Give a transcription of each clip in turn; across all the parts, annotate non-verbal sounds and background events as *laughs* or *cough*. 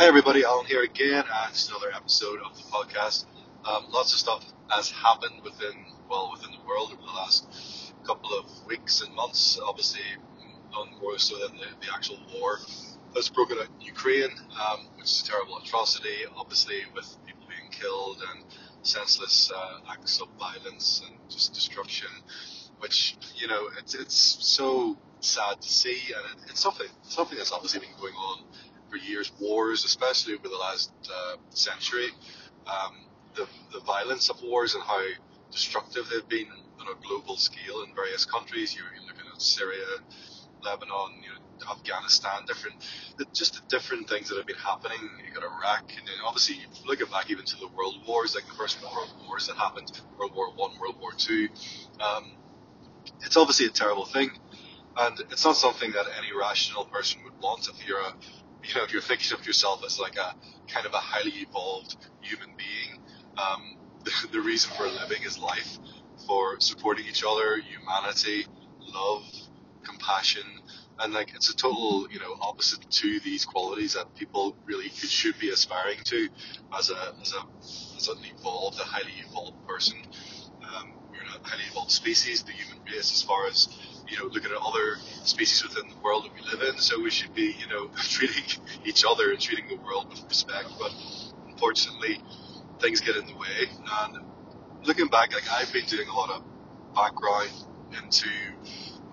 Hi, everybody. Alan here again, and it's another episode of the podcast. Um, lots of stuff has happened within, well, within the world over the last couple of weeks and months. Obviously, none more so than the, the actual war that's broken out in Ukraine, um, which is a terrible atrocity. Obviously, with people being killed and senseless uh, acts of violence and just destruction, which you know, it's it's so sad to see, and it, it's something something that's obviously been going on for years, wars, especially over the last uh, century, um, the, the violence of wars and how destructive they've been on a global scale in various countries. You're, looking at Syria, Lebanon, you know, Afghanistan, different, just the different things that have been happening. You got Iraq, and then obviously looking back even to the world wars, like the first world wars that happened, World War One, World War Two. Um, it's obviously a terrible thing, and it's not something that any rational person would want if you're a you know, if you're thinking of yourself as like a kind of a highly evolved human being, um, *laughs* the, the reason for living is life, for supporting each other, humanity, love, compassion, and like it's a total, you know, opposite to these qualities that people really could, should be aspiring to as a as a as an evolved, a highly evolved person. Um, we're a highly evolved species, the human race, as far as you know, looking at other species within the world that we live in. So we should be, you know, *laughs* treating each other and treating the world with respect. But unfortunately, things get in the way. And looking back, like I've been doing a lot of background into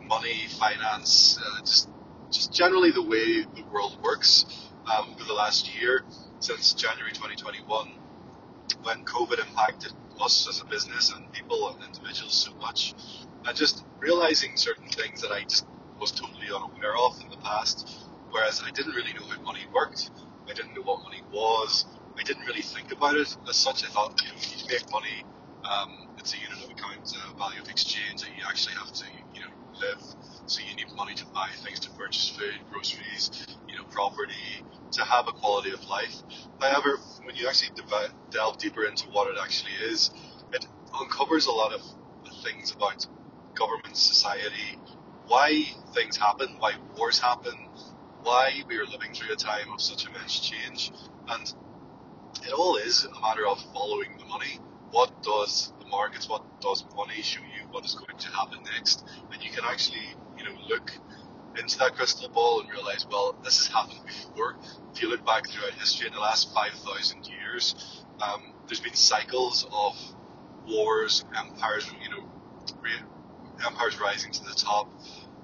money, finance, uh, just just generally the way the world works um, over the last year since January 2021 when COVID impacted us as a business and people and individuals so much and just realizing certain things that I just was totally unaware of in the past. Whereas I didn't really know how money worked. I didn't know what money was. I didn't really think about it as such. I thought, you know, you make money. Um, it's a unit of account, uh, value of exchange that you actually have to, you know, live. So you need money to buy things, to purchase food, groceries, you know, property, to have a quality of life. However, when you actually delve deeper into what it actually is, it uncovers a lot of things about government, society, why things happen, why wars happen, why we are living through a time of such immense change. And it all is a matter of following the money. What does the markets, what does money show you what is going to happen next? And you can actually, you know, look into that crystal ball and realize, well, this has happened before. If you look back throughout history in the last 5,000 years, um, there's been cycles of wars, empires, you know, empires rising to the top,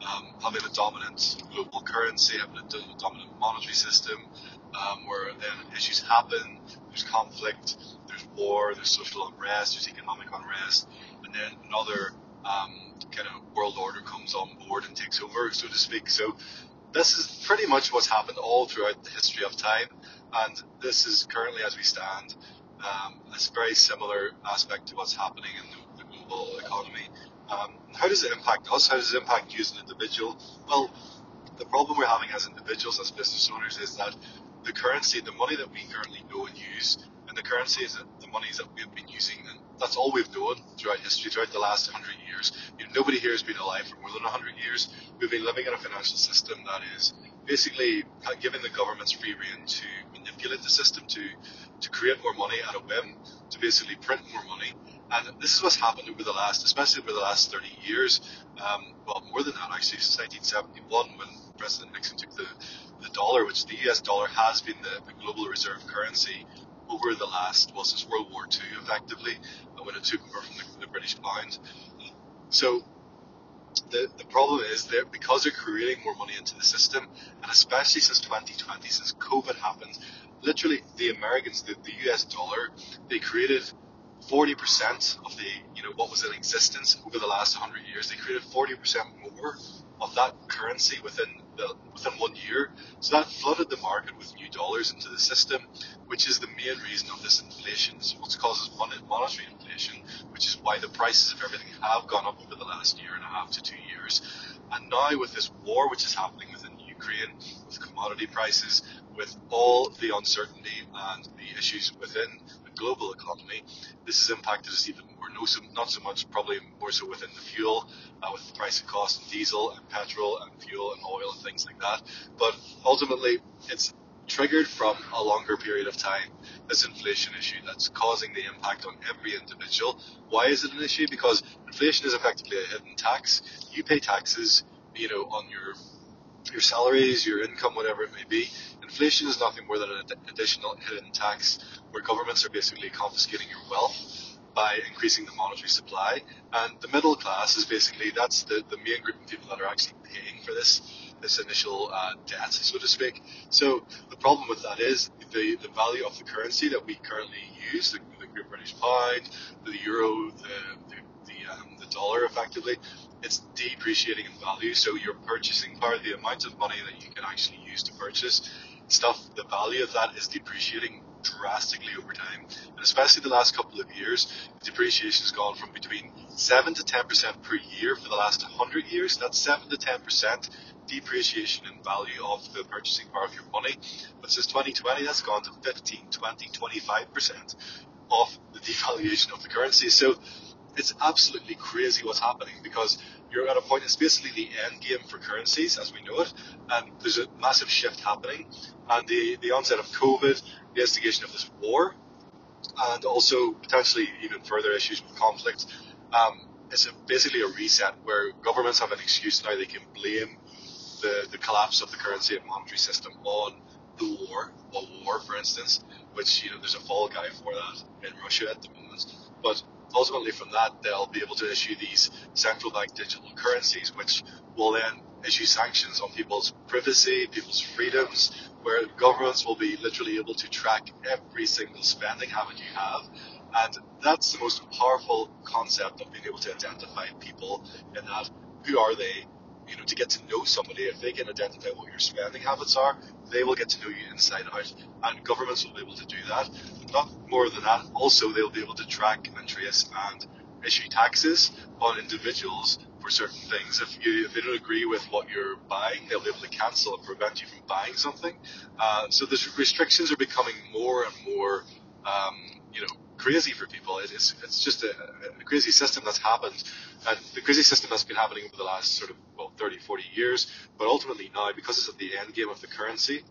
um, having a dominant global currency, having a dominant monetary system, um, where then issues happen, there's conflict, there's war, there's social unrest, there's economic unrest, and then another um, kind of world order comes on board and takes over, so to speak. So this is pretty much what's happened all throughout the history of time, and this is currently as we stand. Um, a very similar aspect to what's happening in the, the global economy um, how does it impact us? How does it impact you as an individual? Well, the problem we're having as individuals, as business owners, is that the currency, the money that we currently know and use, and the currency is the monies that we've been using, and that's all we've known throughout history, throughout the last 100 years. You know, nobody here has been alive for more than 100 years. We've been living in a financial system that is basically giving the governments free rein to manipulate the system, to, to create more money at a whim, to basically print more money and this is what's happened over the last, especially over the last 30 years. Um, well, more than that, actually, since 1971, when President Nixon took the, the dollar, which the US dollar has been the, the global reserve currency over the last, well, since World War II, effectively, uh, when it took over from the, the British pound. So the, the problem is that because they're creating more money into the system, and especially since 2020, since COVID happened, literally the Americans, the, the US dollar, they created 40% of the, you know, what was in existence over the last 100 years. They created 40% more of that currency within the, within one year. So that flooded the market with new dollars into the system, which is the main reason of this inflation. So what causes monetary inflation, which is why the prices of everything have gone up over the last year and a half to two years. And now with this war, which is happening within Ukraine, with commodity prices, with all the uncertainty and the issues within global economy, this has impacted us even more. No, so, not so much, probably more so within the fuel, uh, with the price of cost of diesel and petrol and fuel and oil and things like that. But ultimately, it's triggered from a longer period of time. This inflation issue that's causing the impact on every individual. Why is it an issue? Because inflation is effectively a hidden tax. You pay taxes, you know, on your your salaries, your income, whatever it may be. Inflation is nothing more than an additional hidden tax where governments are basically confiscating your wealth by increasing the monetary supply. And the middle class is basically that's the, the main group of people that are actually paying for this this initial uh, debt, so to speak. So the problem with that is the, the value of the currency that we currently use, the, the British Pound, the euro, the, the, the, um, the dollar effectively, it's depreciating in value. So your purchasing power, the amount of money that you can actually use to purchase stuff, the value of that is depreciating drastically over time. And especially the last couple of years, depreciation has gone from between 7 to 10% per year for the last 100 years. That's 7 to 10% depreciation in value of the purchasing power of your money. But since 2020, that's gone to 15, 20, 25% of the *laughs* devaluation of the currency. So it's absolutely crazy what's happening because you're at a point, it's basically the end game for currencies as we know it, and there's a massive shift happening. And the, the onset of COVID, the instigation of this war, and also potentially even further issues with conflict, um, it's a, basically a reset where governments have an excuse now they can blame the, the collapse of the currency and monetary system on the war, a war, for instance, which you know there's a fall guy for that in Russia at the moment. But ultimately, from that, they'll be able to issue these central bank digital currencies, which will then issue sanctions on people's privacy, people's freedoms, where governments will be literally able to track every single spending habit you have. And that's the most powerful concept of being able to identify people in that who are they, you know, to get to know somebody, if they can identify what your spending habits are, they will get to know you inside out. And governments will be able to do that. Not more than that, also they'll be able to track and trace and issue taxes on individuals for certain things. If you if they don't agree with what you're buying, they'll be able to cancel and prevent you from buying something. Uh, so the restrictions are becoming more and more, um, you know, crazy for people. It, it's it's just a, a, crazy system that's happened, and the crazy system that's been happening over the last sort of 30, 40 years. But ultimately now, because it's at the end game of the currency,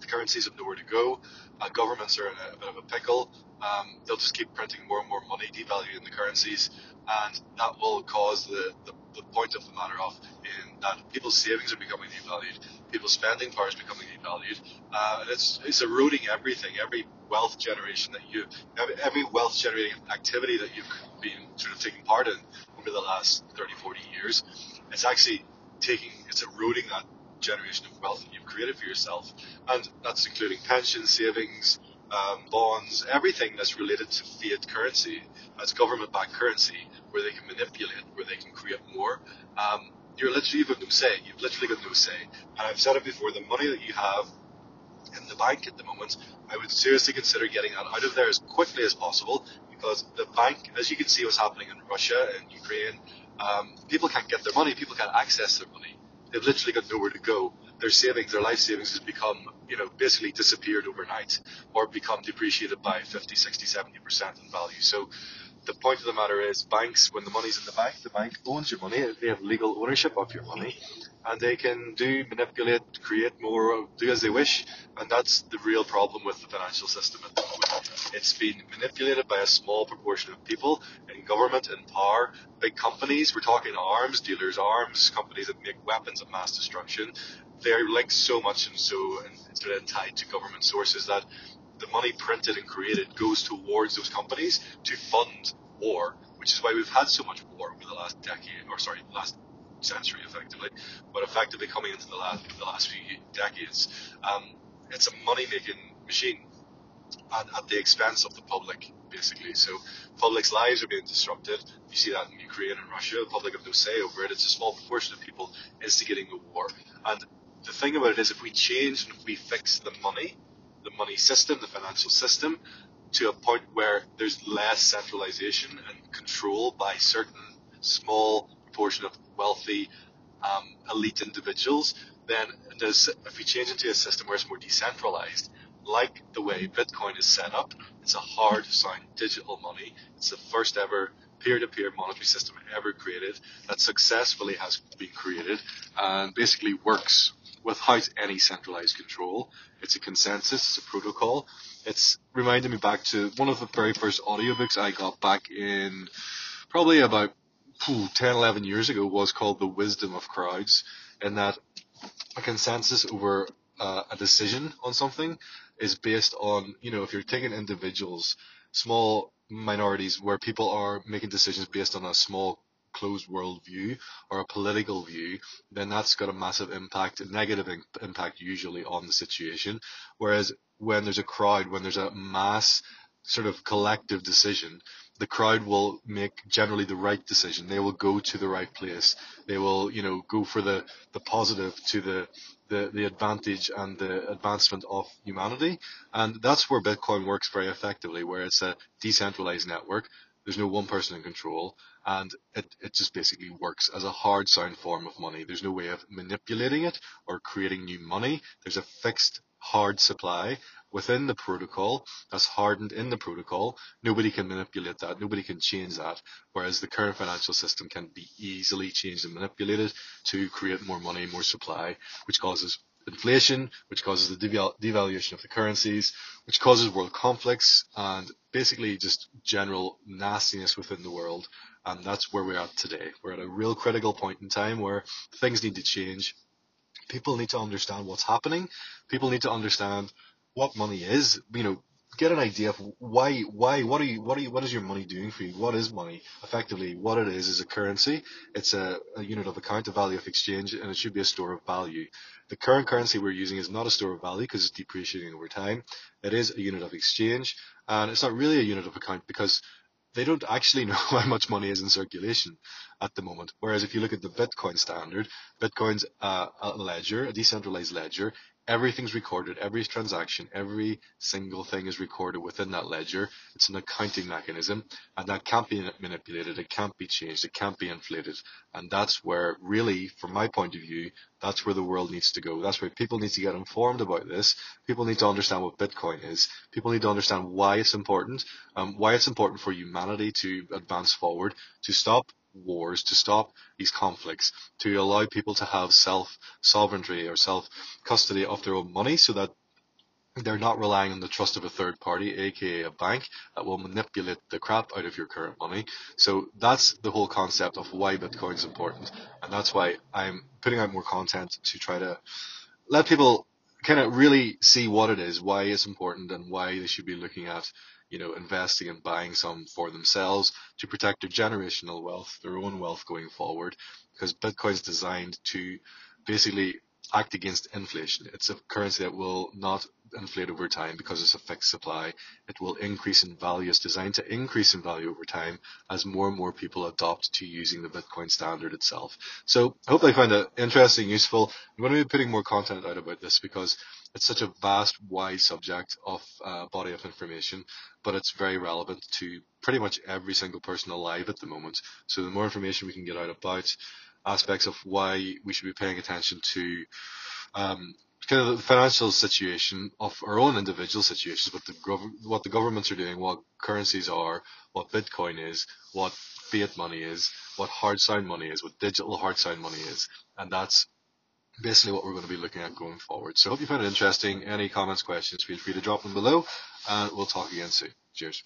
the currencies have nowhere to go. Uh, governments are in a, a, bit of a pickle. Um, they'll just keep printing more and more money, devaluing the currencies, and that will cause the, the, the point of the matter of in that people's savings are becoming devalued, people's spending power is becoming devalued, uh, and it's it's eroding everything, every wealth generation that you, every, every wealth generating activity that you've been sort of taking part in over the last 30, 40 years. It's actually taking, it's eroding that generation of wealth that you've created for yourself, and that's including pensions, savings, um, bonds, everything that's related to fiat currency, as government-backed currency, where they can manipulate, where they can create more. Um, you're literally you've got no say. You've literally got no say. And I've said it before: the money that you have in the bank at the moment, I would seriously consider getting that out of there as quickly as possible because the bank, as you can see, what's happening in Russia and Ukraine, um, people can't get their money. People can't access their money. They've literally got nowhere to go. Their savings, their life savings has become, you know, basically disappeared overnight or become depreciated by 50, 60, 70% in value. So the point of the matter is banks, when the money's in the bank, the bank owns your money. They have legal ownership of your money and they can do, manipulate, create more, do as they wish. And that's the real problem with the financial system at the moment. It's been manipulated by a small proportion of people in government, in power, big companies. We're talking arms dealers, arms companies that make weapons of mass destruction. They're linked so much and so and tied to government sources that the money printed and created goes towards those companies to fund war, which is why we've had so much war over the last decade, or sorry, last century effectively, but effectively coming into the last the last few decades. Um, it's a money making machine at, at, the expense of the public, basically. So public's lives are being disrupted. You see that in Ukraine and Russia. The public have no say over it. It's a small proportion of people instigating the war. And the thing about it is, if we change and if we fix the money, the money system, the financial system, to a point where there's less centralization and control by certain small proportion of wealthy um, elite individuals, then if we change into a system where it's more decentralized, like the way Bitcoin is set up, it's a hard sound digital money. It's the first ever peer-to-peer monetary system ever created that successfully has been created and basically works without any centralized control. It's a consensus, it's a protocol. It's reminded me back to one of the very first audiobooks I got back in probably about 10, 11 years ago was called The Wisdom of Crowds, in that a consensus over uh, a decision on something is based on, you know, if you're taking individuals, small minorities where people are making decisions based on a small closed world view or a political view, then that's got a massive impact, a negative in- impact usually on the situation. Whereas when there's a crowd, when there's a mass sort of collective decision, the crowd will make generally the right decision. They will go to the right place. They will, you know, go for the, the positive to the, the, the advantage and the advancement of humanity. And that's where Bitcoin works very effectively, where it's a decentralized network. There's no one person in control and it, it just basically works as a hard sound form of money. There's no way of manipulating it or creating new money. There's a fixed hard supply within the protocol that's hardened in the protocol. Nobody can manipulate that. Nobody can change that. Whereas the current financial system can be easily changed and manipulated to create more money, more supply, which causes inflation, which causes the devalu- devaluation of the currencies, which causes world conflicts and basically just general nastiness within the world. And that's where we're at today. We're at a real critical point in time where things need to change. People need to understand what's happening. People need to understand what money is. You know, get an idea of why, why, what are you, what are you, what is your money doing for you? What is money? Effectively, what it is is a currency. It's a, a unit of account, a value of exchange, and it should be a store of value. The current currency we're using is not a store of value because it's depreciating over time. It is a unit of exchange, and it's not really a unit of account because they don't actually *laughs* know how much money is in circulation at the moment. Whereas if you look at the Bitcoin standard, Bitcoin's a ledger, a decentralized ledger everything's recorded, every transaction, every single thing is recorded within that ledger. It's an accounting mechanism and that can't be manipulated. It can't be changed. It can't be inflated. And that's where really, from my point of view, that's where the world needs to go. That's where people need to get informed about this. People need to understand what Bitcoin is. People need to understand why it's important, um, why it's important for humanity to advance forward, to stop wars, to stop these conflicts, to allow people to have self sovereignty or self custody of their own money so that they're not relying on the trust of a third party, aka a bank, that will manipulate the crap out of your current money. So that's the whole concept of why Bitcoin is important. And that's why I'm putting out more content to try to let people kind of really see what it is, why it's important, and why they should be looking at you know, investing and buying some for themselves to protect their generational wealth, their own wealth going forward, because Bitcoin is designed to basically act against inflation. It's a currency that will not inflate over time because it's a fixed supply. It will increase in value. It's designed to increase in value over time as more and more people adopt to using the Bitcoin standard itself. So I hope they find it interesting, useful. I'm going to be putting more content out about this because it's such a vast, wide subject of uh, body of information, but it's very relevant to pretty much every single person alive at the moment. So the more information we can get out about aspects of why we should be paying attention to um, kind of the financial situation of our own individual situations, what the gov- what the governments are doing, what currencies are, what Bitcoin is, what fiat money is, what hard sound money is, what digital hard sound money is, and that's basically what we're going to be looking at going forward. So I hope you found it interesting. Any comments, questions, feel free to drop them below, and we'll talk again soon. Cheers.